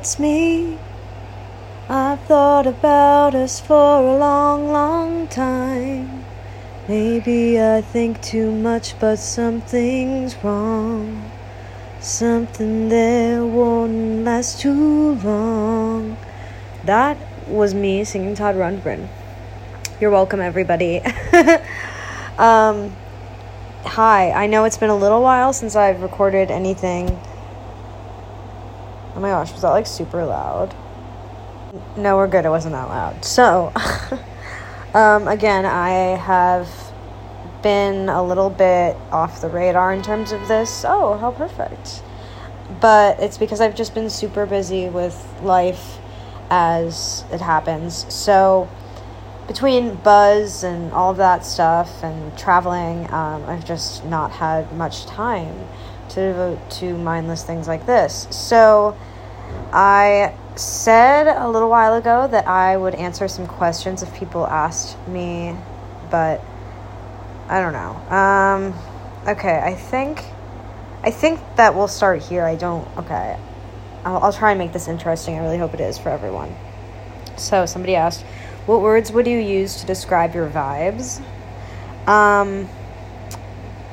it's me. I've thought about us for a long, long time. Maybe I think too much, but something's wrong. Something there won't last too long. That was me singing Todd Rundgren. You're welcome, everybody. um, hi, I know it's been a little while since I've recorded anything. Oh my gosh, was that like super loud? No, we're good. It wasn't that loud. So, um, again, I have been a little bit off the radar in terms of this. Oh, how perfect. But it's because I've just been super busy with life as it happens. So, between buzz and all of that stuff and traveling, um, I've just not had much time to devote to mindless things like this. So, I said a little while ago that I would answer some questions if people asked me, but I don't know. Um, okay, I think I think that we'll start here. I don't. Okay, I'll, I'll try and make this interesting. I really hope it is for everyone. So somebody asked, "What words would you use to describe your vibes?" Um,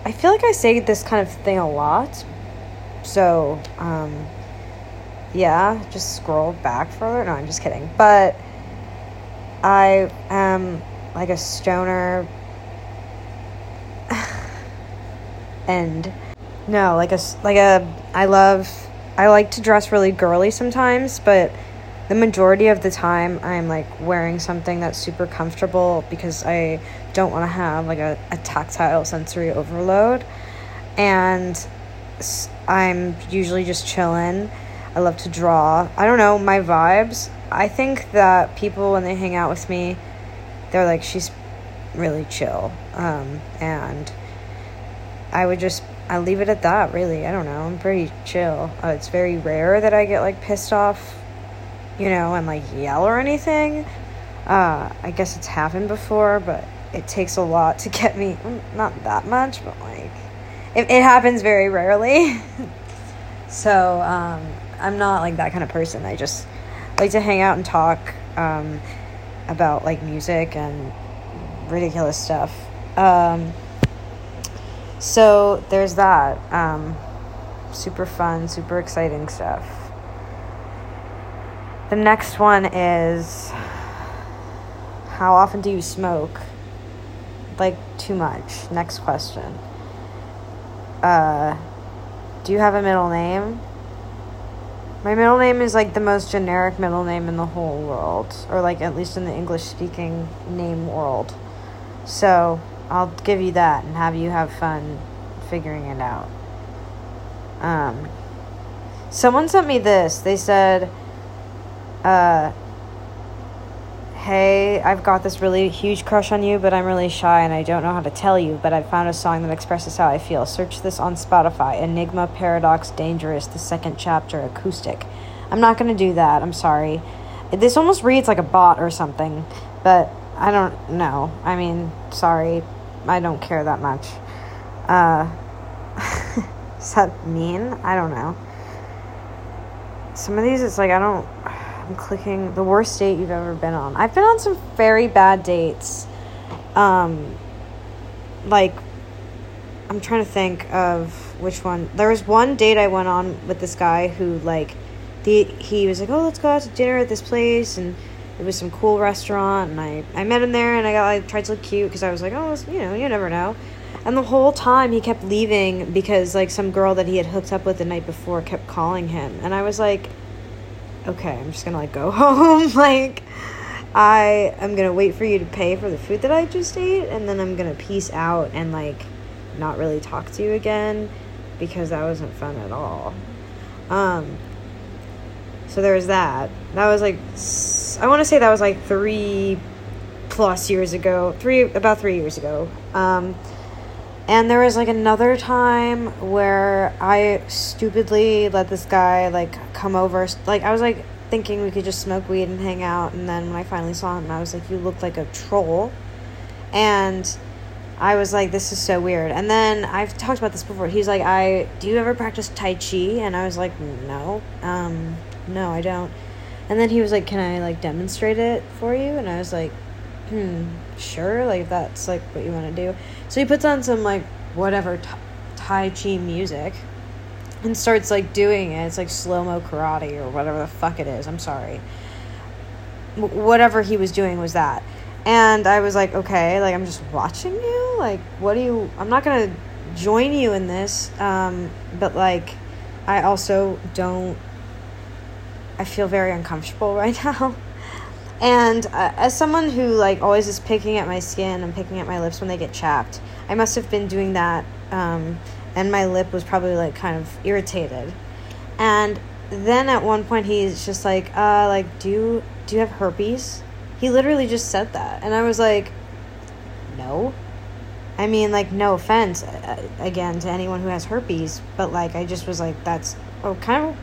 I feel like I say this kind of thing a lot. So, um, yeah, just scroll back further. No, I'm just kidding. But I am like a stoner and no, like a like a I love I like to dress really girly sometimes, but the majority of the time I'm like wearing something that's super comfortable because I don't want to have like a, a tactile sensory overload. And I'm usually just chilling. I love to draw. I don't know, my vibes. I think that people, when they hang out with me, they're like, she's really chill. Um, and I would just I leave it at that. Really, I don't know. I'm pretty chill. Uh, it's very rare that I get like pissed off, you know, and like yell or anything. Uh, I guess it's happened before, but it takes a lot to get me. Not that much, but like it, it happens very rarely. so um, I'm not like that kind of person. I just like to hang out and talk um, about like music and ridiculous stuff. Um, so there's that. Um, super fun, super exciting stuff. The next one is how often do you smoke? Like too much. Next question. Uh, do you have a middle name? My middle name is like the most generic middle name in the whole world, or like at least in the English speaking name world. So I'll give you that and have you have fun figuring it out. Um, someone sent me this. They said, uh, Hey, I've got this really huge crush on you, but I'm really shy and I don't know how to tell you. But I found a song that expresses how I feel. Search this on Spotify Enigma Paradox Dangerous, the second chapter, acoustic. I'm not going to do that. I'm sorry. This almost reads like a bot or something, but I don't know. I mean, sorry. I don't care that much. Uh, is that mean? I don't know. Some of these, it's like I don't. I'm clicking the worst date you've ever been on. I've been on some very bad dates. Um, like, I'm trying to think of which one. There was one date I went on with this guy who, like, the he was like, "Oh, let's go out to dinner at this place," and it was some cool restaurant and I, I met him there and I got I tried to look cute because I was like oh you know you never know and the whole time he kept leaving because like some girl that he had hooked up with the night before kept calling him and I was like okay I'm just gonna like go home like I am gonna wait for you to pay for the food that I just ate and then I'm gonna peace out and like not really talk to you again because that wasn't fun at all um so there was that. That was like, I want to say that was like three plus years ago, three about three years ago. Um, and there was like another time where I stupidly let this guy like come over. Like I was like thinking we could just smoke weed and hang out, and then when I finally saw him, I was like, "You look like a troll," and I was like, "This is so weird." And then I've talked about this before. He's like, "I do you ever practice Tai Chi?" And I was like, "No." Um, no, I don't. And then he was like, can I like demonstrate it for you? And I was like, hmm, sure. Like that's like what you want to do. So he puts on some like whatever t- Tai Chi music and starts like doing it. It's like slow mo karate or whatever the fuck it is. I'm sorry. W- whatever he was doing was that. And I was like, okay, like I'm just watching you. Like, what do you? I'm not gonna join you in this. Um, but like, I also don't. I feel very uncomfortable right now. And uh, as someone who like always is picking at my skin and picking at my lips when they get chapped, I must have been doing that. Um, and my lip was probably like kind of irritated. And then at one point he's just like, uh, like, do you do you have herpes? He literally just said that, and I was like, no. I mean, like, no offense, uh, again, to anyone who has herpes, but like, I just was like, that's oh, kind of,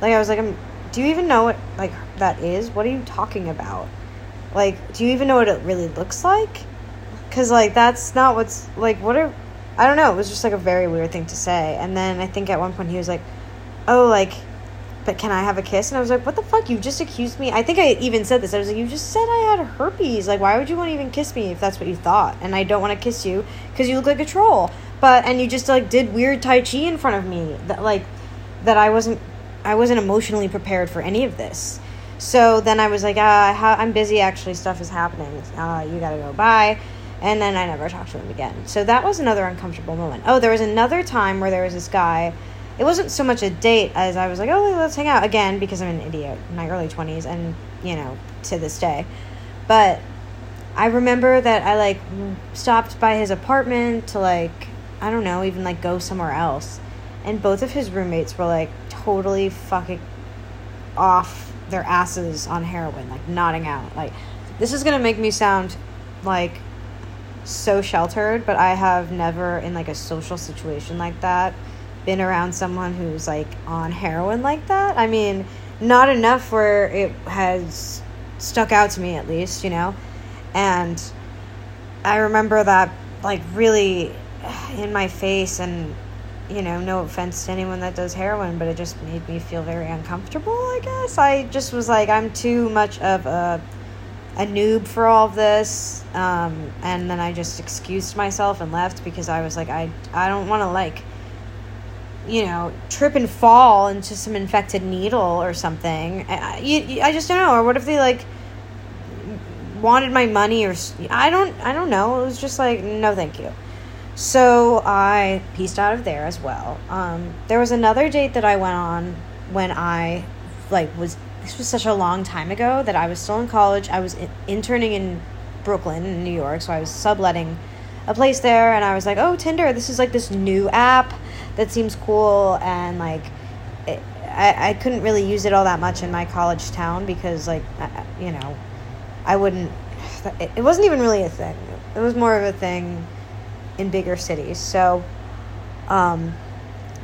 like, I was like, I'm. Do you even know what like that is? What are you talking about? Like, do you even know what it really looks like? Cause like that's not what's like. What are I don't know. It was just like a very weird thing to say. And then I think at one point he was like, "Oh, like, but can I have a kiss?" And I was like, "What the fuck? You just accused me." I think I even said this. I was like, "You just said I had herpes. Like, why would you want to even kiss me if that's what you thought?" And I don't want to kiss you because you look like a troll. But and you just like did weird tai chi in front of me that like that I wasn't I wasn't emotionally prepared for any of this. So then I was like, uh, I'm busy. Actually, stuff is happening. Uh, you gotta go. Bye. And then I never talked to him again. So that was another uncomfortable moment. Oh, there was another time where there was this guy. It wasn't so much a date as I was like, oh, let's hang out again because I'm an idiot in my early 20s and, you know, to this day. But I remember that I like stopped by his apartment to like, I don't know, even like go somewhere else. And both of his roommates were like totally fucking off their asses on heroin, like nodding out. Like, this is gonna make me sound like so sheltered, but I have never in like a social situation like that been around someone who's like on heroin like that. I mean, not enough where it has stuck out to me at least, you know. And I remember that like really in my face and you know, no offense to anyone that does heroin, but it just made me feel very uncomfortable, I guess. I just was like I'm too much of a a noob for all of this um, and then i just excused myself and left because i was like i, I don't want to like you know trip and fall into some infected needle or something. I, I just don't know or what if they like wanted my money or i don't i don't know. It was just like no thank you so i pieced out of there as well um, there was another date that i went on when i like was this was such a long time ago that I was still in college. I was in- interning in Brooklyn, in New York, so I was subletting a place there, and I was like, "Oh, Tinder! This is like this new app that seems cool." And like, it, I I couldn't really use it all that much in my college town because like, I, you know, I wouldn't. It, it wasn't even really a thing. It was more of a thing in bigger cities. So, um,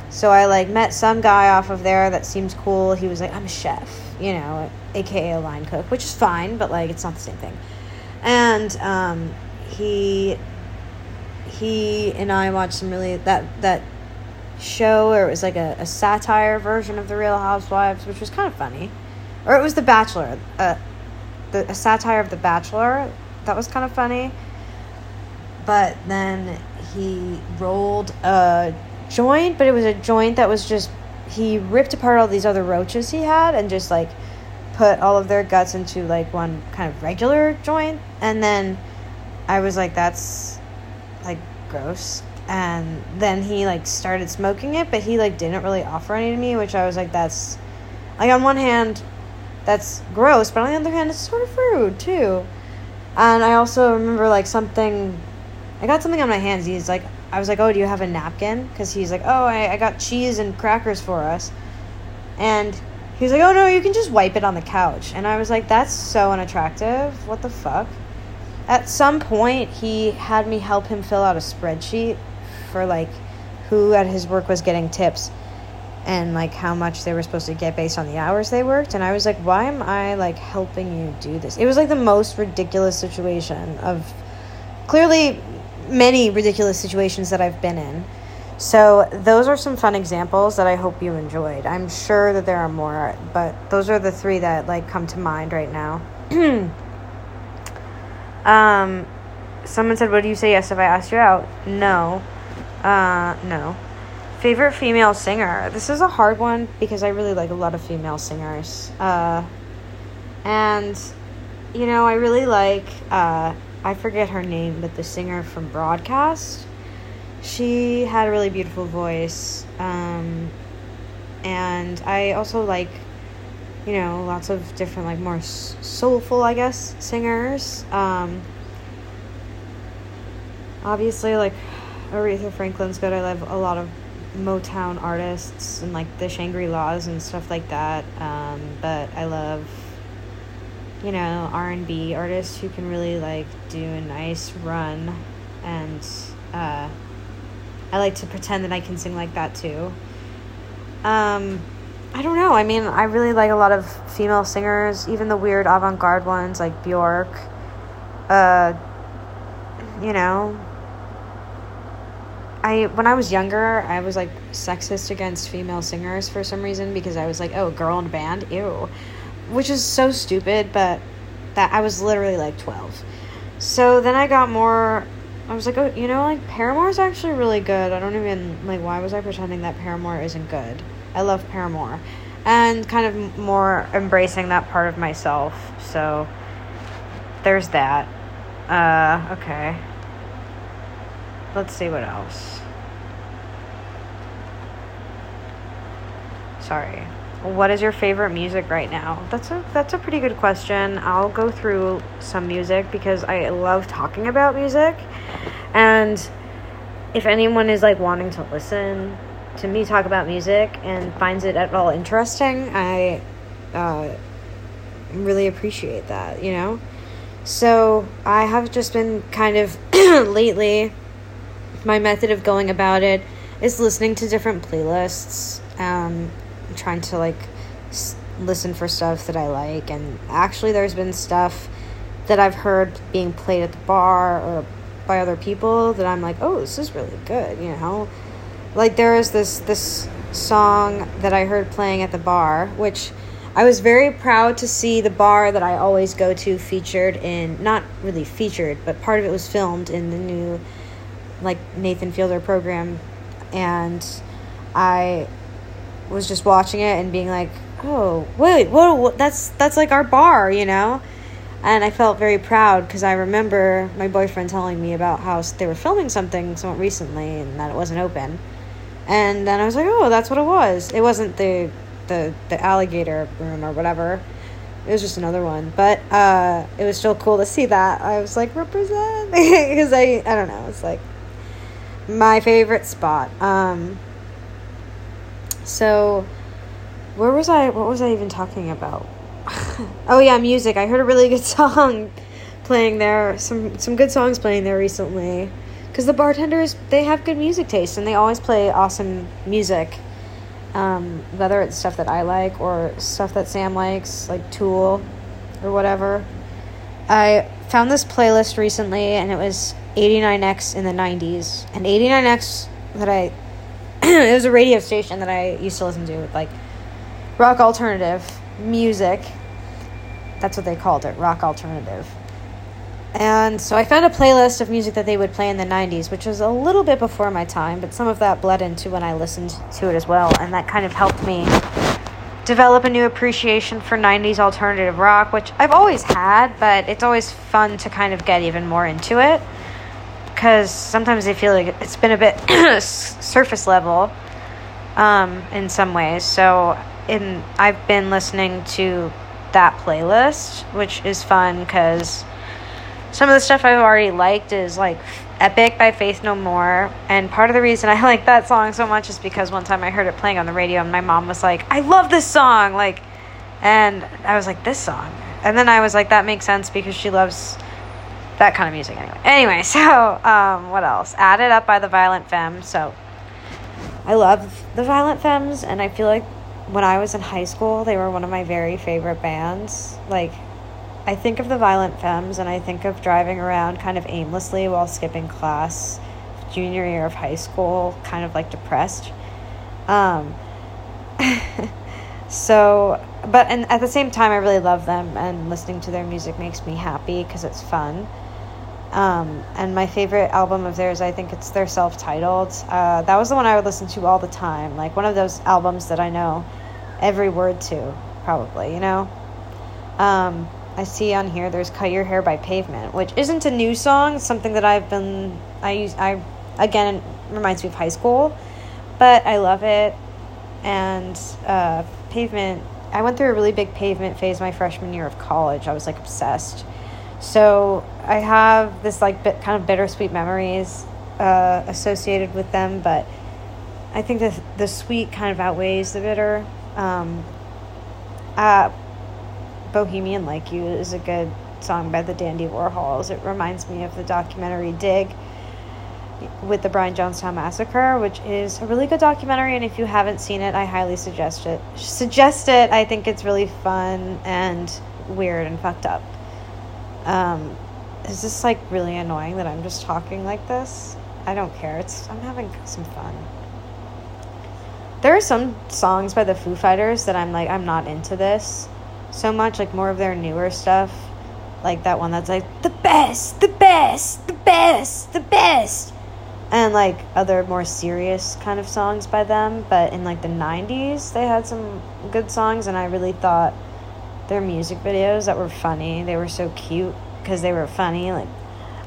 so I like met some guy off of there that seems cool. He was like, "I'm a chef." you know, aka a line cook, which is fine, but like it's not the same thing. And um, he he and I watched some really that that show where it was like a, a satire version of the Real Housewives, which was kind of funny, or it was The Bachelor, uh, the a satire of The Bachelor that was kind of funny. But then he rolled a joint, but it was a joint that was just he ripped apart all these other roaches he had and just like put all of their guts into like one kind of regular joint. And then i was like that's like gross. And then he like started smoking it but he like didn't really offer any to me which i was like that's like on one hand that's gross but on the other hand it's sort of rude too. And i also remember like something i got something on my hands he's like I was like, oh, do you have a napkin? Because he's like, oh, I, I got cheese and crackers for us. And he was like, oh, no, you can just wipe it on the couch. And I was like, that's so unattractive. What the fuck? At some point, he had me help him fill out a spreadsheet for like who at his work was getting tips and like how much they were supposed to get based on the hours they worked and i was like why am i like helping you do this it was like the most ridiculous situation of clearly many ridiculous situations that I've been in. So, those are some fun examples that I hope you enjoyed. I'm sure that there are more, but those are the three that like come to mind right now. um, someone said, "Would you say yes if I asked you out?" No. Uh, no. Favorite female singer. This is a hard one because I really like a lot of female singers. Uh, and you know, I really like uh, I forget her name, but the singer from Broadcast she had a really beautiful voice. Um, and I also like, you know, lots of different, like, more soulful, I guess, singers. Um, obviously, like, Aretha Franklin's good. I love a lot of Motown artists and, like, the Shangri La's and stuff like that. Um, but I love you know r&b artists who can really like do a nice run and uh, I like to pretend that I can sing like that too. Um, I don't know. I mean, I really like a lot of female singers, even the weird avant garde ones like Bjork. Uh, you know, I when I was younger, I was like sexist against female singers for some reason because I was like, oh, girl in a band, ew, which is so stupid. But that I was literally like twelve. So then I got more I was like, oh, you know, like Paramore is actually really good. I don't even like why was I pretending that Paramore isn't good? I love Paramore, and kind of more embracing that part of myself. So there's that. Uh, okay. Let's see what else. Sorry. What is your favorite music right now? That's a that's a pretty good question. I'll go through some music because I love talking about music and if anyone is like wanting to listen to me talk about music and finds it at all interesting, I uh, really appreciate that, you know? So I have just been kind of lately, my method of going about it is listening to different playlists, um, trying to like s- listen for stuff that I like. And actually, there's been stuff that I've heard being played at the bar or by other people that I'm like, oh, this is really good, you know? Like there is this this song that I heard playing at the bar, which I was very proud to see the bar that I always go to featured in not really featured, but part of it was filmed in the new like Nathan Fielder program and I was just watching it and being like, "Oh, wait, whoa, that's that's like our bar, you know?" and I felt very proud because I remember my boyfriend telling me about how they were filming something somewhat recently and that it wasn't open. And then I was like, oh, that's what it was. It wasn't the the the alligator room or whatever. It was just another one, but uh, it was still cool to see that. I was like, represent because I I don't know. It's like my favorite spot. Um, so where was I? What was I even talking about? oh yeah, music. I heard a really good song playing there. Some some good songs playing there recently. Because the bartenders they have good music taste and they always play awesome music. Um, whether it's stuff that I like or stuff that Sam likes, like Tool or whatever. I found this playlist recently and it was 89X in the 90s. And 89X that I it was a radio station that I used to listen to with like rock alternative music that's what they called it, rock alternative. And so I found a playlist of music that they would play in the 90s, which was a little bit before my time, but some of that bled into when I listened to it as well. And that kind of helped me develop a new appreciation for 90s alternative rock, which I've always had, but it's always fun to kind of get even more into it. Because sometimes I feel like it's been a bit surface level um, in some ways. So in, I've been listening to that playlist, which is fun because some of the stuff I've already liked is like Epic by Faith No More. And part of the reason I like that song so much is because one time I heard it playing on the radio and my mom was like, I love this song. Like, and I was like, this song. And then I was like, that makes sense because she loves that kind of music anyway. Anyway, so um, what else? Add It Up by the Violent Femmes. So I love the Violent Femmes and I feel like when I was in high school, they were one of my very favorite bands. Like, I think of the Violent Femmes and I think of driving around kind of aimlessly while skipping class junior year of high school, kind of like depressed. Um, so, but and at the same time, I really love them, and listening to their music makes me happy because it's fun. Um, and my favorite album of theirs, I think it's their self titled. Uh, that was the one I would listen to all the time. Like one of those albums that I know every word to, probably, you know? Um, I see on here there's Cut Your Hair by Pavement, which isn't a new song. Something that I've been, I use, I, again, reminds me of high school, but I love it. And uh, Pavement, I went through a really big Pavement phase my freshman year of college. I was like obsessed. So I have this like bit, kind of bittersweet memories uh, associated with them, but I think the the sweet kind of outweighs the bitter. Um, uh, Bohemian Like You is a good song by the Dandy Warhols. It reminds me of the documentary Dig with the Brian Jonestown Massacre, which is a really good documentary. And if you haven't seen it, I highly suggest it. Suggest it. I think it's really fun and weird and fucked up. Um, is this like really annoying that I'm just talking like this? I don't care. It's I'm having some fun. There are some songs by the Foo Fighters that I'm like I'm not into this so much, like more of their newer stuff. Like that one that's like the best, the best, the best, the best. And like other more serious kind of songs by them, but in like the 90s they had some good songs and I really thought their music videos that were funny. They were so cute because they were funny. Like,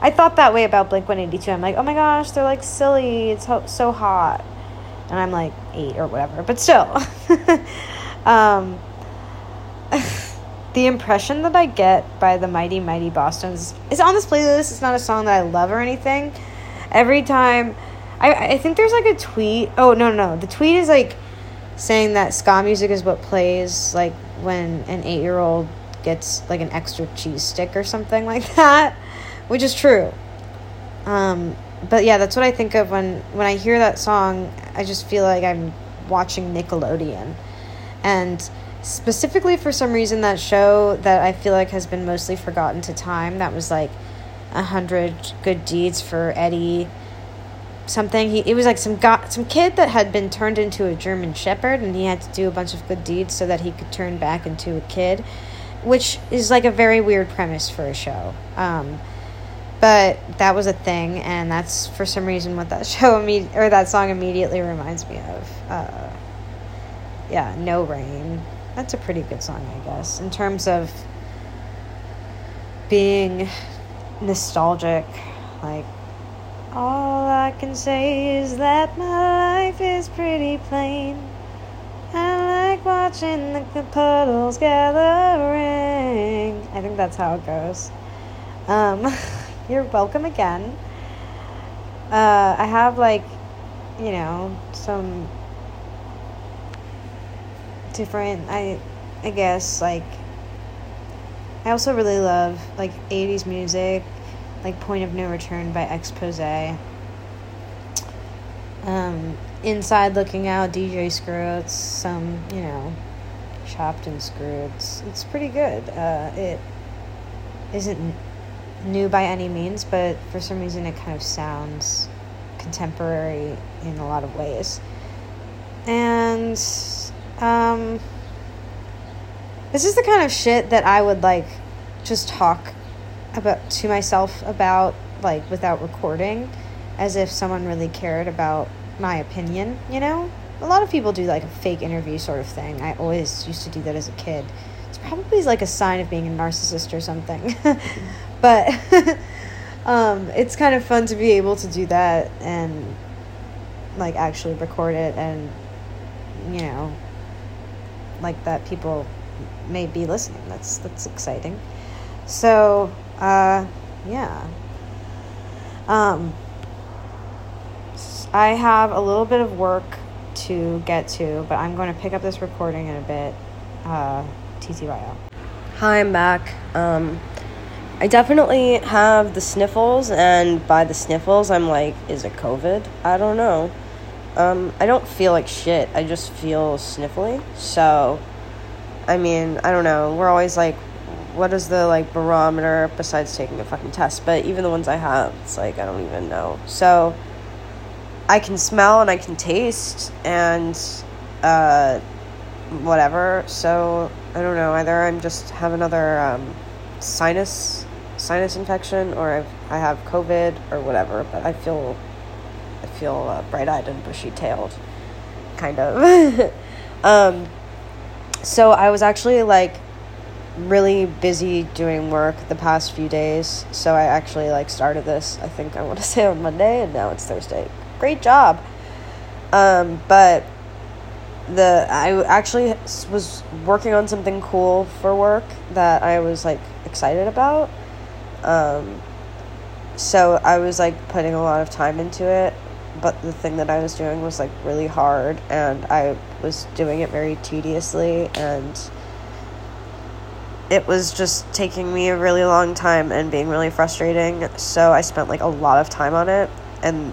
I thought that way about Blink 182. I'm like, oh my gosh, they're like silly. It's ho- so hot. And I'm like eight or whatever, but still. um, the impression that I get by the Mighty Mighty Bosstones is on this playlist. It's not a song that I love or anything. Every time, I, I think there's like a tweet. Oh, no no, no. The tweet is like saying that ska music is what plays like when an eight year old gets like an extra cheese stick or something like that, which is true. Um, but yeah, that's what I think of when when I hear that song. I just feel like I'm watching Nickelodeon, and specifically for some reason that show that I feel like has been mostly forgotten to time. That was like a hundred good deeds for Eddie something. He it was like some got some kid that had been turned into a German Shepherd, and he had to do a bunch of good deeds so that he could turn back into a kid, which is like a very weird premise for a show. Um, but that was a thing, and that's for some reason what that show imme- or that song immediately reminds me of. Uh, yeah, No Rain. That's a pretty good song, I guess, in terms of being nostalgic, like all I can say is that my life is pretty plain. I like watching the puddles gathering. I think that's how it goes. Um, you're welcome again. Uh, I have like, you know, some different. I, I guess like. I also really love like '80s music like Point of No Return by Expose. Um, inside Looking Out, DJ Screw. It's some, you know, chopped and screwed. It's, it's pretty good. Uh, it isn't new by any means, but for some reason it kind of sounds contemporary in a lot of ways. And um, this is the kind of shit that I would like just talk about to myself about like without recording as if someone really cared about my opinion you know? A lot of people do like a fake interview sort of thing. I always used to do that as a kid. It's probably like a sign of being a narcissist or something. But um, it's kind of fun to be able to do that and like actually record it and you know like that people may be listening. That's that's exciting. So uh, yeah. Um, I have a little bit of work to get to, but I'm going to pick up this recording in a bit. Uh, TTYL. Hi, I'm back. Um, I definitely have the sniffles, and by the sniffles, I'm like, is it COVID? I don't know. Um, I don't feel like shit. I just feel sniffly. So, I mean, I don't know. We're always like, what is the like barometer besides taking a fucking test? But even the ones I have, it's like I don't even know. So I can smell and I can taste and uh, whatever. So I don't know. Either I'm just have another um, sinus sinus infection, or I've, I have COVID, or whatever. But I feel I feel uh, bright eyed and bushy tailed, kind of. um, so I was actually like really busy doing work the past few days. So I actually like started this. I think I want to say on Monday, and now it's Thursday. Great job. Um, but the I actually was working on something cool for work that I was like excited about. Um, so I was like putting a lot of time into it, but the thing that I was doing was like really hard, and I was doing it very tediously, and it was just taking me a really long time and being really frustrating. So I spent like a lot of time on it, and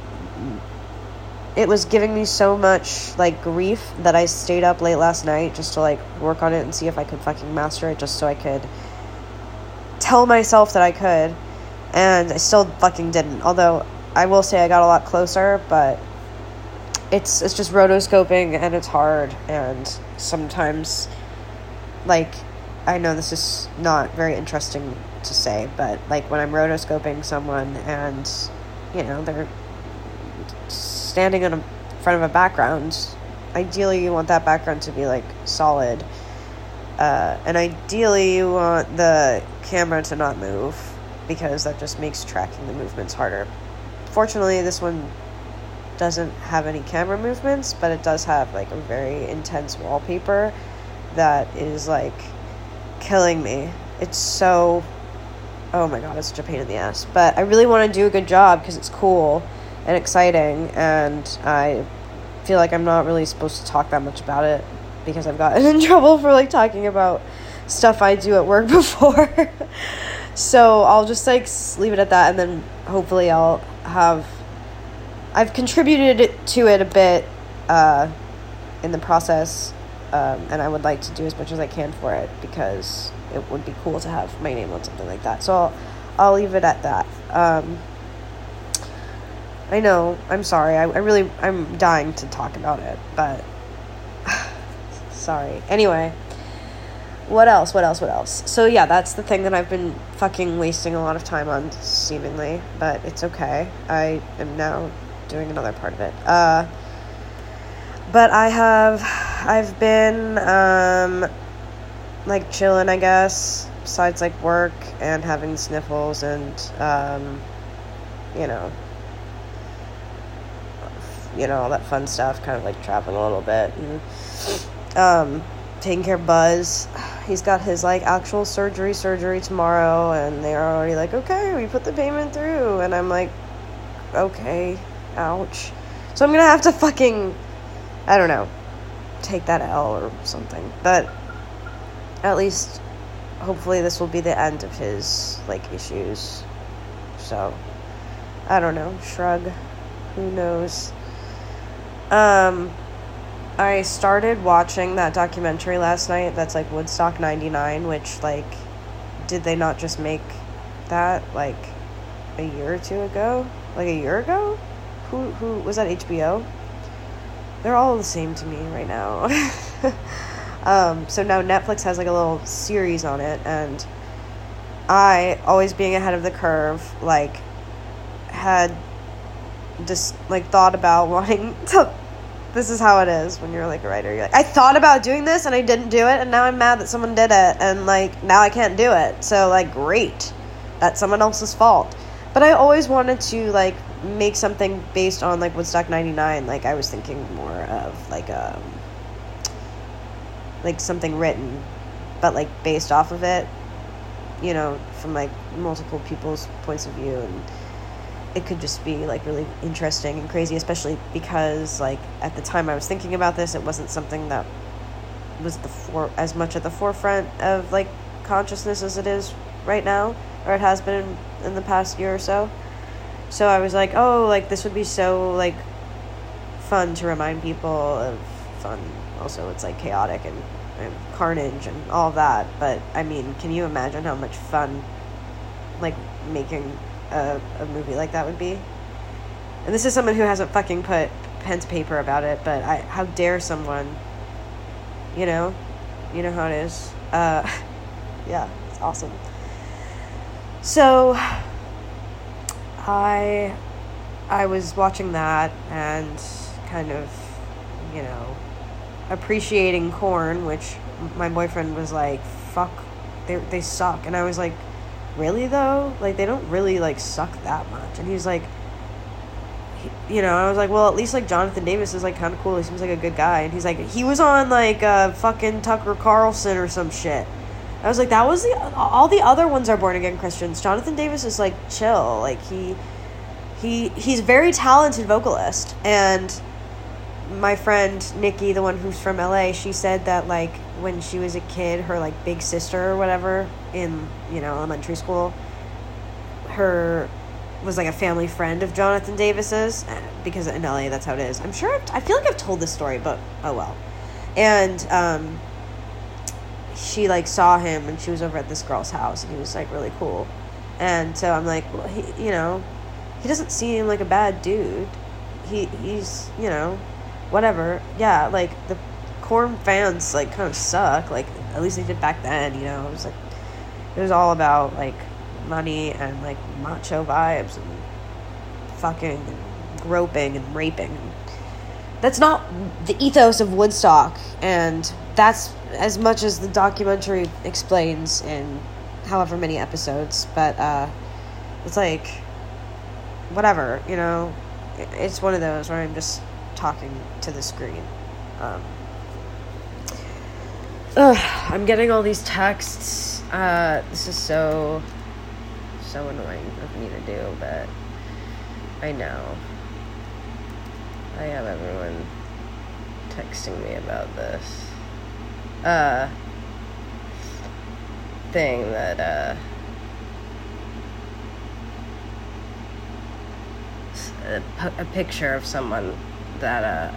it was giving me so much like grief that I stayed up late last night just to like work on it and see if I could fucking master it just so I could tell myself that I could. And I still fucking didn't. Although I will say I got a lot closer, but it's it's just rotoscoping and it's hard and sometimes like I know this is not very interesting to say, but like when I'm rotoscoping someone and you know, they're standing in a, front of a background, ideally you want that background to be like solid. Uh, and ideally you want the camera to not move because that just makes tracking the movements harder. Fortunately, this one doesn't have any camera movements, but it does have like a very intense wallpaper that is like killing me. It's so oh my god, it's such a pain in the ass. But I really want to do a good job because it's cool and exciting, and I feel like I'm not really supposed to talk that much about it because I've gotten in trouble for like talking about stuff I do at work before. so I'll just like leave it at that, and then hopefully I'll have. I've contributed to it a bit uh, in the process, um, and I would like to do as much as I can for it because it would be cool to have my name on something like that. So I'll, I'll leave it at that. Um, I know. I'm sorry. I, I really I'm dying to talk about it, but sorry. Anyway, what else? What else? What else? So yeah, that's the thing that I've been fucking wasting a lot of time on, seemingly, but it's okay. I am now doing another part of it. Uh, but I have, I've been um, like chilling, I guess. Besides like work and having sniffles and um, you know you know, all that fun stuff, kind of like traveling a little bit. And, um, taking care of Buzz. He's got his like actual surgery surgery tomorrow and they're already like, Okay, we put the payment through and I'm like, Okay, ouch. So I'm gonna have to fucking I don't know, take that L or something. But at least hopefully this will be the end of his like issues. So I don't know, shrug. Who knows? Um, I started watching that documentary last night. That's like Woodstock '99, which like, did they not just make that like a year or two ago? Like a year ago? Who who was that? HBO. They're all the same to me right now. um, so now Netflix has like a little series on it, and I, always being ahead of the curve, like had just like thought about wanting to this is how it is when you're like a writer. You're like i thought about doing this and i didn't do it and now i'm mad that someone did it and like now i can't do it. So like great. That's someone else's fault. But i always wanted to like make something based on like woodstock 99 like i was thinking more of like um like something written but like based off of it you know from like multiple people's points of view and it could just be like really interesting and crazy, especially because like at the time I was thinking about this, it wasn't something that was the for as much at the forefront of like consciousness as it is right now, or it has been in, in the past year or so. So I was like, oh, like this would be so like fun to remind people of fun. Also, it's like chaotic and, and carnage and all that. But I mean, can you imagine how much fun like making a, a movie like that would be. and this is someone who hasn't fucking put pen to paper about it, but I how dare someone, you know, you know how it is. Uh, yeah, it's awesome. So, I, I was watching that and kind of, you know, appreciating Korn, which my boyfriend was like, "Fuck, they they suck," and I was like, "Really though? Like they don't really like suck that much." And he's like you know, I was like, well, at least like Jonathan Davis is like kind of cool. He seems like a good guy. And he's like, he was on like uh, fucking Tucker Carlson or some shit. I was like, that was the all the other ones are born again Christians. Jonathan Davis is like chill. Like he he he's very talented vocalist. And my friend Nikki, the one who's from LA, she said that like when she was a kid, her like big sister or whatever in you know elementary school, her was like a family friend of Jonathan Davis's because in LA that's how it is. I'm sure I've, I feel like I've told this story, but oh well. And um, she like saw him and she was over at this girl's house and he was like really cool. And so I'm like, well, he, you know, he doesn't seem like a bad dude. He he's you know, whatever. Yeah, like the Korn fans like kind of suck. Like at least they did back then. You know, it was like it was all about like money and like macho vibes and fucking and groping and raping. That's not the ethos of Woodstock, and that's as much as the documentary explains in however many episodes. But uh, it's like, whatever, you know. It's one of those where I'm just talking to the screen. Um, ugh, I'm getting all these texts. Uh, this is so so annoying of me to do, but I know. I have everyone texting me about this uh thing that uh a, a picture of someone that uh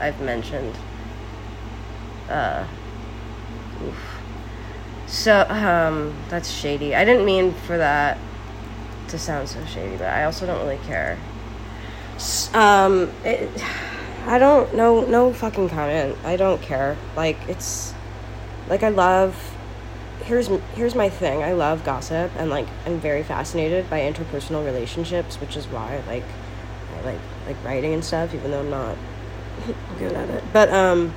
I've mentioned uh oof so, um, that's shady. I didn't mean for that to sound so shady, but I also don't really care. Um, it, I don't know, no fucking comment. I don't care. Like, it's, like, I love, here's, here's my thing. I love gossip, and, like, I'm very fascinated by interpersonal relationships, which is why, like, I like, like writing and stuff, even though I'm not good at it. But, um,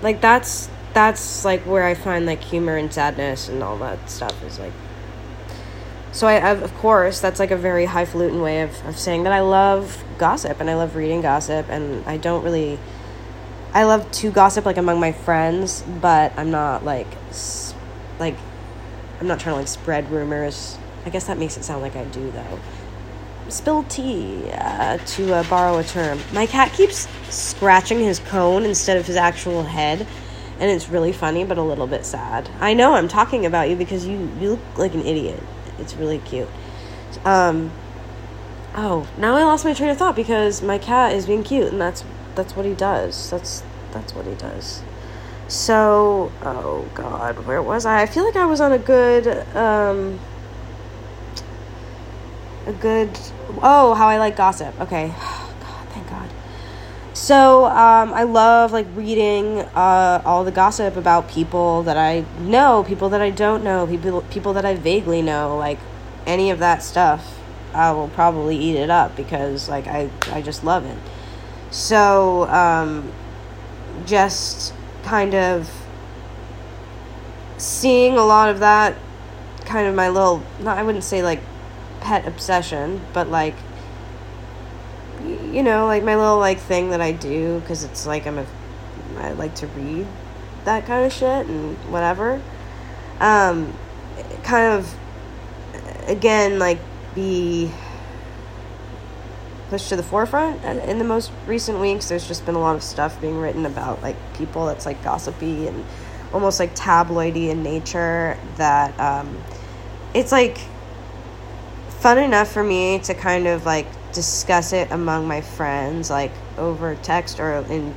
like, that's, that's like where I find like humor and sadness and all that stuff is like. So I, I've, of course, that's like a very highfalutin way of, of saying that I love gossip and I love reading gossip and I don't really. I love to gossip like among my friends, but I'm not like, like, I'm not trying to like spread rumors. I guess that makes it sound like I do though. Spill tea, uh, to uh, borrow a term. My cat keeps scratching his cone instead of his actual head and it's really funny but a little bit sad. I know I'm talking about you because you you look like an idiot. It's really cute. Um oh, now I lost my train of thought because my cat is being cute and that's that's what he does. That's that's what he does. So, oh god, where was I? I feel like I was on a good um a good oh, how I like gossip. Okay. So um, I love like reading uh, all the gossip about people that I know, people that I don't know, people people that I vaguely know, like any of that stuff. I will probably eat it up because like I I just love it. So um, just kind of seeing a lot of that, kind of my little not I wouldn't say like pet obsession, but like you know, like my little like thing that I do because it's like I'm a I like to read that kind of shit and whatever. Um, kind of again like be pushed to the forefront in the most recent weeks there's just been a lot of stuff being written about like people that's like gossipy and almost like tabloidy in nature that um, it's like fun enough for me to kind of like discuss it among my friends, like over text or in,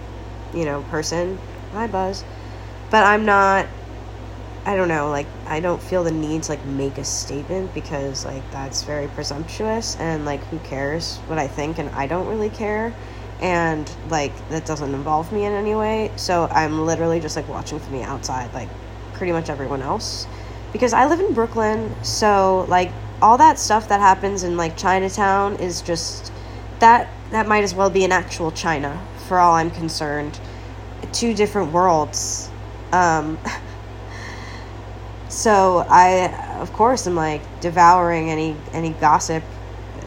you know, person. Hi, Buzz. But I'm not I don't know, like I don't feel the need to like make a statement because like that's very presumptuous and like who cares what I think and I don't really care and like that doesn't involve me in any way. So I'm literally just like watching from the outside like pretty much everyone else because I live in Brooklyn, so like all that stuff that happens in like Chinatown is just that that might as well be an actual China for all I'm concerned. Two different worlds. Um so I of course am like devouring any any gossip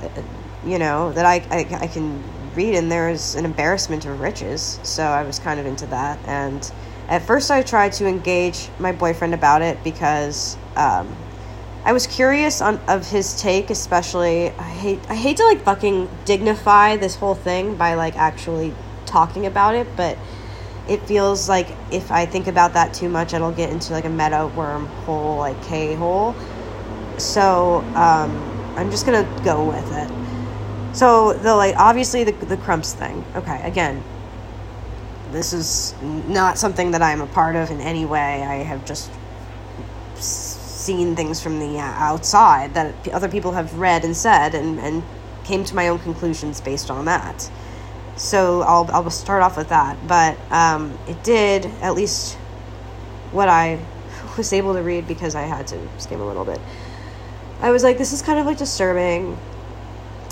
uh, you know that I, I, I can read and there's an embarrassment of riches so i was kind of into that and at first i tried to engage my boyfriend about it because um, i was curious on of his take especially i hate i hate to like fucking dignify this whole thing by like actually talking about it but it feels like if I think about that too much, it'll get into like a meta wormhole, like K hole. So um, I'm just gonna go with it. So the like obviously the the Crumps thing. Okay, again, this is not something that I'm a part of in any way. I have just seen things from the outside that other people have read and said, and and came to my own conclusions based on that. So I'll I'll start off with that. But um, it did at least what I was able to read because I had to skim a little bit. I was like, this is kind of like disturbing.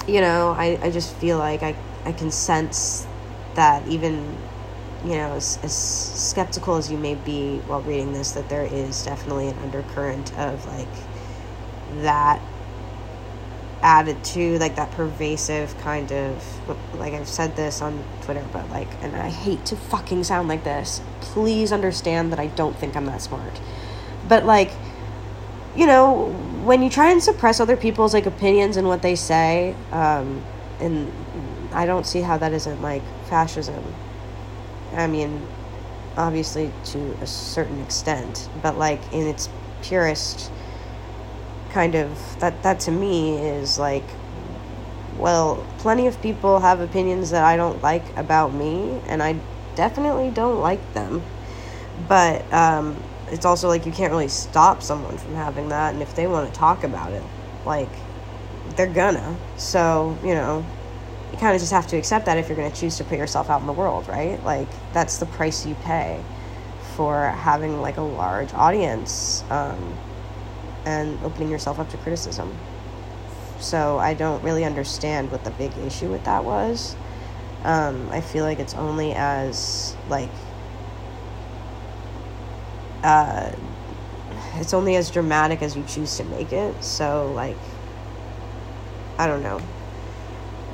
You know, I, I just feel like I, I can sense that even, you know, as, as skeptical as you may be while reading this, that there is definitely an undercurrent of like that attitude, like that pervasive kind of like I've said this on Twitter, but like, and I hate to fucking sound like this. Please understand that I don't think I'm that smart, but like, you know, when you try and suppress other people's like opinions and what they say, um, and I don't see how that isn't like fascism. I mean, obviously to a certain extent, but like in its purest kind of that that to me is like well plenty of people have opinions that i don't like about me and i definitely don't like them. But um, it's also like you can't really stop someone from having that and if they want to talk about it like they're gonna. So you know you kind of just have to accept that if you're going to choose to put yourself out in the world right like that's the price you pay for having like a large audience um, and opening yourself up to criticism. So I don't really understand what the big issue with that was. Um, I feel like it's only as like uh, it's only as dramatic as you choose to make it. So like I don't know.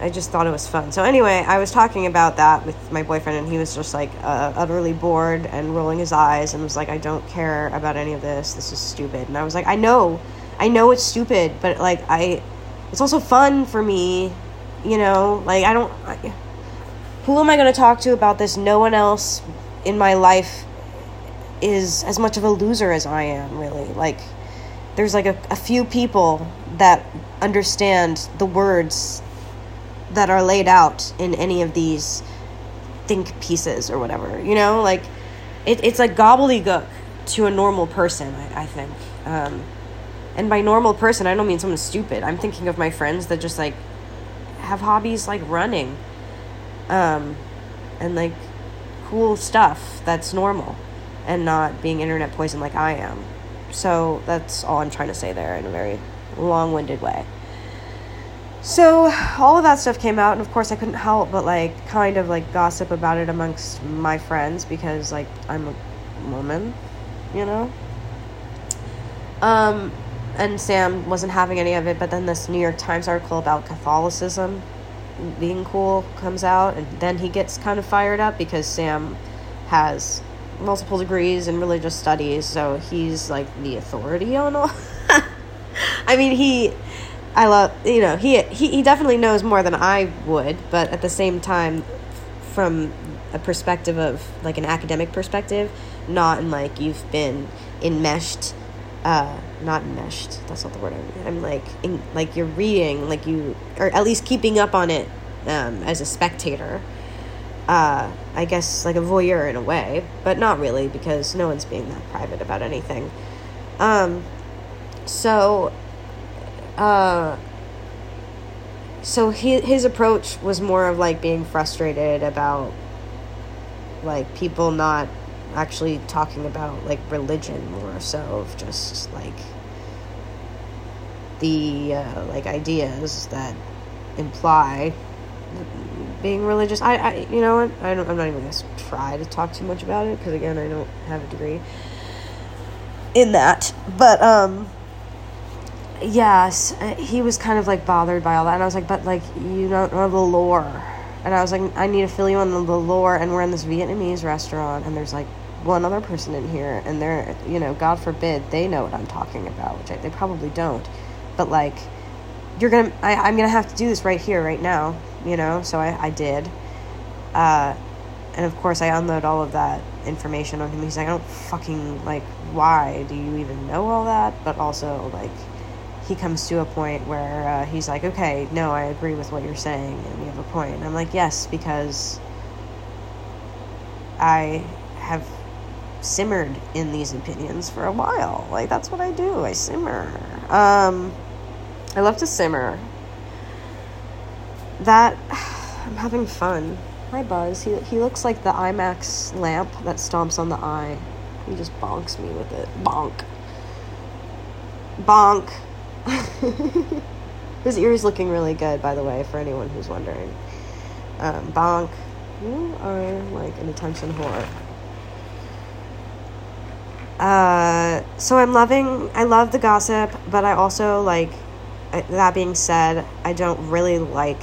I just thought it was fun. So anyway, I was talking about that with my boyfriend, and he was just like uh, utterly bored and rolling his eyes, and was like, "I don't care about any of this. This is stupid." And I was like, "I know, I know it's stupid, but like I, it's also fun for me, you know. Like I don't. I, who am I going to talk to about this? No one else in my life is as much of a loser as I am. Really, like." There's like a, a few people that understand the words that are laid out in any of these think pieces or whatever. You know, like it, it's like gobbledygook to a normal person. I, I think, um, and by normal person, I don't mean someone stupid. I'm thinking of my friends that just like have hobbies like running, um, and like cool stuff that's normal, and not being internet poison like I am. So that's all I'm trying to say there in a very long-winded way. So all of that stuff came out, and of course I couldn't help but like kind of like gossip about it amongst my friends because like I'm a woman, you know. Um, and Sam wasn't having any of it, but then this New York Times article about Catholicism being cool comes out, and then he gets kind of fired up because Sam has multiple degrees in religious studies, so he's like the authority on all. I mean, he I love you know he, he he definitely knows more than I would, but at the same time, from a perspective of like an academic perspective, not in like you've been enmeshed, uh, not enmeshed. That's not the word I mean. I'm like in like you're reading, like you or at least keeping up on it um, as a spectator. Uh, I guess like a voyeur in a way, but not really because no one's being that private about anything. Um, so, uh, so he, his approach was more of like being frustrated about like people not actually talking about like religion more so of just like the uh, like ideas that imply being religious. I, I you know what? I don't, I'm not even gonna try to talk too much about it because again, I don't have a degree in that. But um, yes, uh, he was kind of like bothered by all that, and I was like, but like you don't know the lore. And I was like, I need to fill you on the, lore. And we're in this Vietnamese restaurant, and there's like one other person in here, and they're, you know, God forbid they know what I'm talking about, which I, they probably don't. But like, you're gonna, I, I'm gonna have to do this right here, right now, you know. So I, I did. Uh, and of course, I unload all of that information on him. He's like, I don't fucking like. Why do you even know all that? But also, like, he comes to a point where uh, he's like, okay, no, I agree with what you're saying, and you have a point. And I'm like, yes, because I have simmered in these opinions for a while. Like, that's what I do. I simmer. Um, I love to simmer. That, I'm having fun. Hi, Buzz. He, he looks like the IMAX lamp that stomps on the eye. He just bonks me with it. Bonk. Bonk. His ear's looking really good, by the way, for anyone who's wondering. Um, bonk. You are like an attention whore. Uh, so I'm loving, I love the gossip, but I also like, that being said, I don't really like,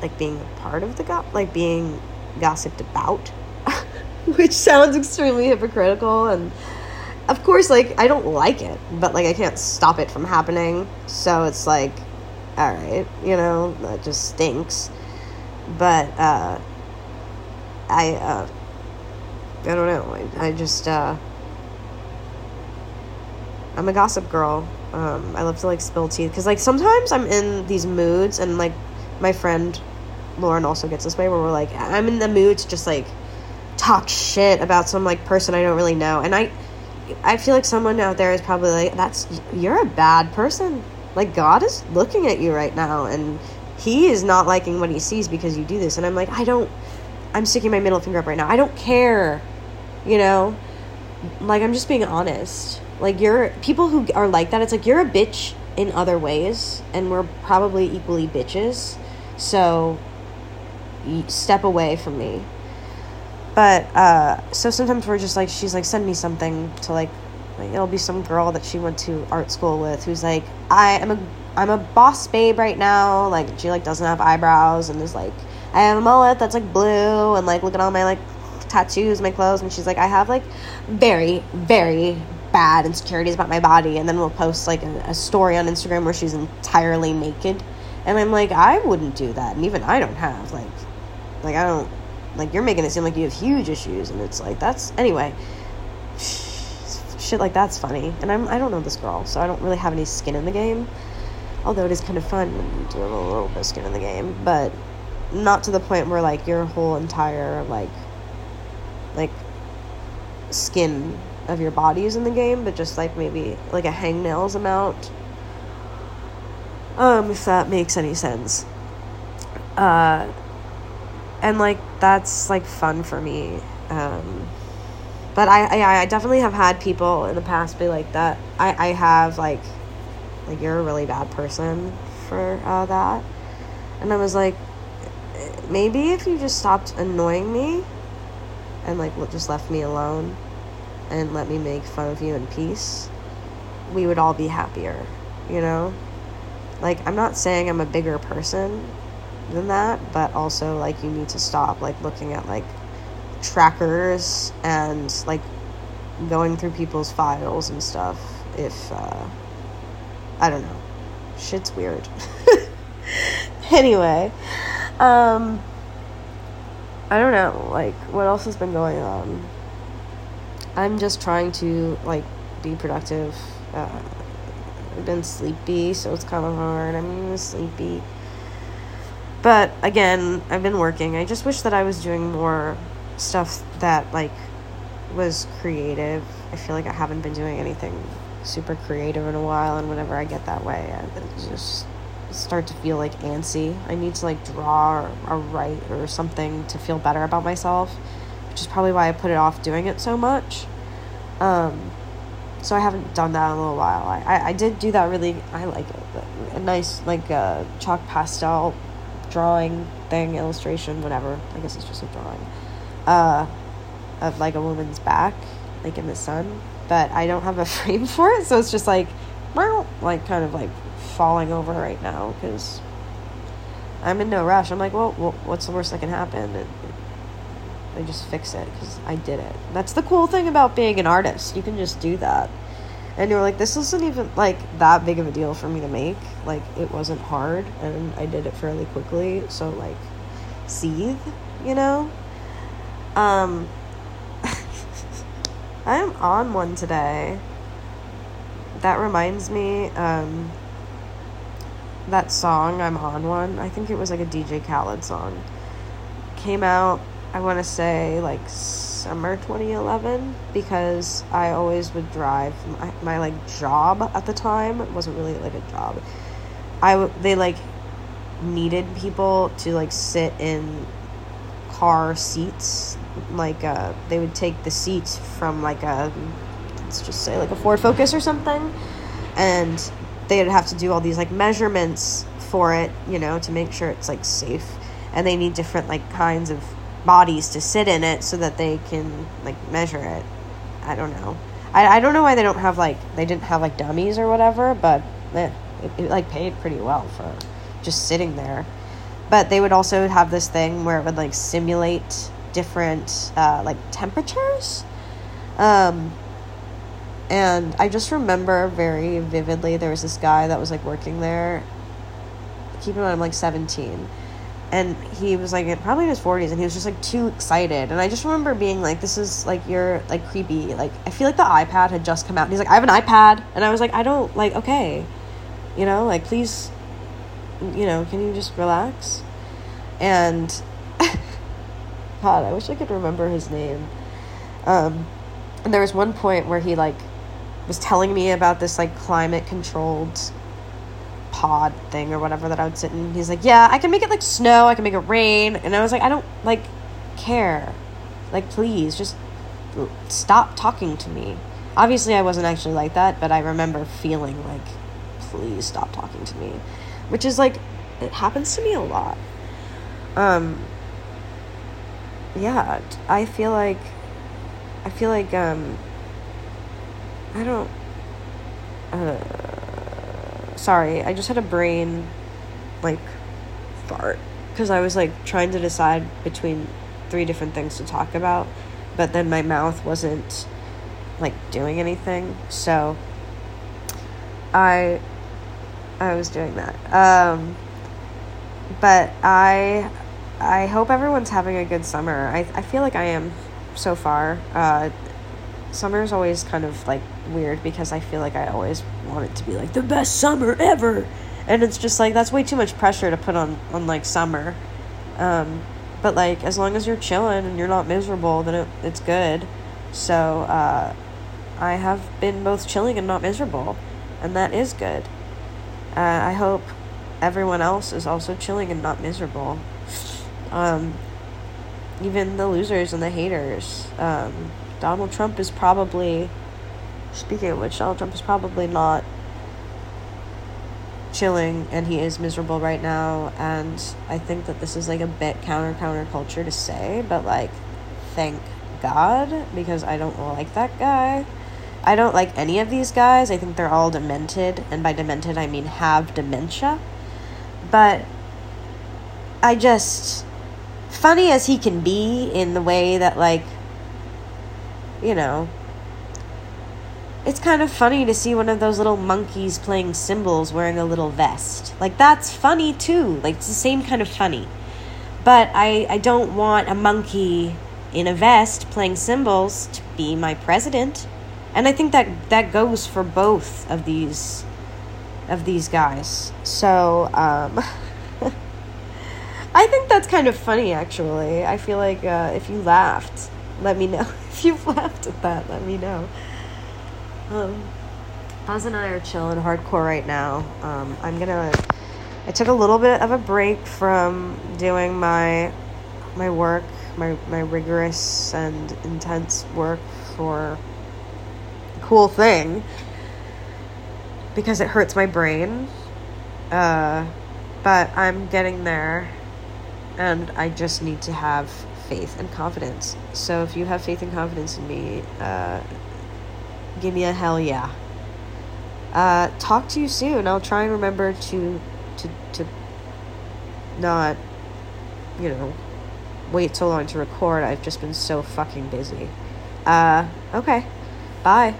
like being part of the gossip, like being gossiped about, which sounds extremely hypocritical and of course, like I don't like it, but like I can't stop it from happening. So it's like, all right, you know, that just stinks. But uh, I, uh, I don't know. I, I just, uh, I'm a gossip girl. Um, I love to like spill tea because like sometimes I'm in these moods and like my friend Lauren also gets this way where we're like I'm in the mood to just like talk shit about some like person I don't really know and I I feel like someone out there is probably like, that's, you're a bad person. Like, God is looking at you right now, and He is not liking what He sees because you do this. And I'm like, I don't, I'm sticking my middle finger up right now. I don't care. You know? Like, I'm just being honest. Like, you're, people who are like that, it's like, you're a bitch in other ways, and we're probably equally bitches. So, step away from me but uh, so sometimes we're just like she's like send me something to like, it'll be some girl that she went to art school with who's like I am a I'm a boss babe right now. Like she like doesn't have eyebrows and is like I have a mullet that's like blue and like look at all my like tattoos my clothes. And she's like I have like very very bad insecurities about my body. And then we'll post like a, a story on Instagram where she's entirely naked. And I'm like I wouldn't do that. And even I don't have like like I don't like you're making it seem like you have huge issues and it's like that's anyway. Shit like that's funny and I'm I don't know this girl so I don't really have any skin in the game. Although it is kind of fun to have a little bit of skin in the game but not to the point where like your whole entire like like skin of your body is in the game but just like maybe like a hangnails amount. Um if that makes any sense. Uh and like that's like fun for me um but I, I i definitely have had people in the past be like that. I i have like like you're a really bad person for uh, that. And i was like maybe if you just stopped annoying me and like just left me alone and let me make fun of you in peace we would all be happier you know? Like i'm not saying i'm a bigger person than that, but also like you need to stop like looking at like trackers and like going through people's files and stuff if uh I don't know. Shit's weird. anyway, um I don't know, like what else has been going on? I'm just trying to like be productive. Uh, I've been sleepy, so it's kind of hard. I'm sleepy. But again, I've been working. I just wish that I was doing more stuff that like was creative. I feel like I haven't been doing anything super creative in a while, and whenever I get that way, I just start to feel like antsy. I need to like draw or, or write or something to feel better about myself, which is probably why I put it off doing it so much. Um, so I haven't done that in a little while. I, I, I did do that really, I like it. A nice, like, uh, chalk pastel drawing thing, illustration, whatever. I guess it's just a drawing. Uh, of like a woman's back, like in the sun. But I don't have a frame for it, so it's just like, well like kind of like falling over right now because I'm in no rush. I'm like, well, well what's the worst that can happen? And, I just fix it because I did it. That's the cool thing about being an artist. You can just do that. And you're like, this isn't even like that big of a deal for me to make. Like, it wasn't hard and I did it fairly quickly. So, like, seethe, you know? Um, I'm on one today. That reminds me, um, that song, I'm on one. I think it was like a DJ Khaled song. Came out I want to say like summer 2011 because I always would drive my, my like job at the time it wasn't really like a job. I w- they like needed people to like sit in car seats like uh they would take the seats from like a let's just say like a Ford Focus or something and they'd have to do all these like measurements for it you know to make sure it's like safe and they need different like kinds of bodies to sit in it so that they can like measure it. I don't know. I, I don't know why they don't have like they didn't have like dummies or whatever, but eh, it, it like paid pretty well for just sitting there. But they would also have this thing where it would like simulate different uh, like temperatures. Um, and I just remember very vividly there was this guy that was like working there. Keep in mind, I'm like 17 and he was like probably in his 40s and he was just like too excited. And i just remember being like this is like you're like creepy. Like i feel like the ipad had just come out. And he's like i have an ipad. And i was like i don't like okay. You know like please you know can you just relax? And god i wish i could remember his name. Um and there was one point where he like was telling me about this like climate controlled pod thing or whatever that I would sit in. He's like, yeah, I can make it like snow, I can make it rain. And I was like, I don't like care. Like, please, just stop talking to me. Obviously, I wasn't actually like that, but I remember feeling like, please stop talking to me. Which is like, it happens to me a lot. Um, yeah, I feel like, I feel like, um, I don't, uh, sorry, I just had a brain like fart because I was like trying to decide between three different things to talk about, but then my mouth wasn't like doing anything. So I I was doing that. Um but I I hope everyone's having a good summer. I I feel like I am so far. Uh summer is always kind of like weird because I feel like I always want it to be like the best summer ever. And it's just like that's way too much pressure to put on on like summer. Um, but like as long as you're chilling and you're not miserable, then it, it's good. So uh, I have been both chilling and not miserable, and that is good. Uh, I hope everyone else is also chilling and not miserable. Um, even the losers and the haters. Um, Donald Trump is probably, speaking of which, Donald Trump is probably not chilling and he is miserable right now. And I think that this is like a bit counter counterculture to say, but like, thank God because I don't like that guy. I don't like any of these guys. I think they're all demented, and by demented, I mean have dementia. But I just, funny as he can be in the way that, like, you know, it's kind of funny to see one of those little monkeys playing cymbals wearing a little vest. Like, that's funny too. Like, it's the same kind of funny. But I, I don't want a monkey in a vest playing cymbals to be my president. And I think that that goes for both of these of these guys. So, um, I think that's kind of funny actually. I feel like uh, if you laughed, let me know. if you've laughed at that, let me know. Um, Buzz and I are chilling hardcore right now. Um, I'm gonna. I took a little bit of a break from doing my my work, my my rigorous and intense work for cool thing because it hurts my brain. Uh, but I'm getting there, and I just need to have faith and confidence. So if you have faith and confidence in me, uh, give me a hell yeah. Uh, talk to you soon. I'll try and remember to to to not, you know, wait so long to record. I've just been so fucking busy. Uh, okay. Bye.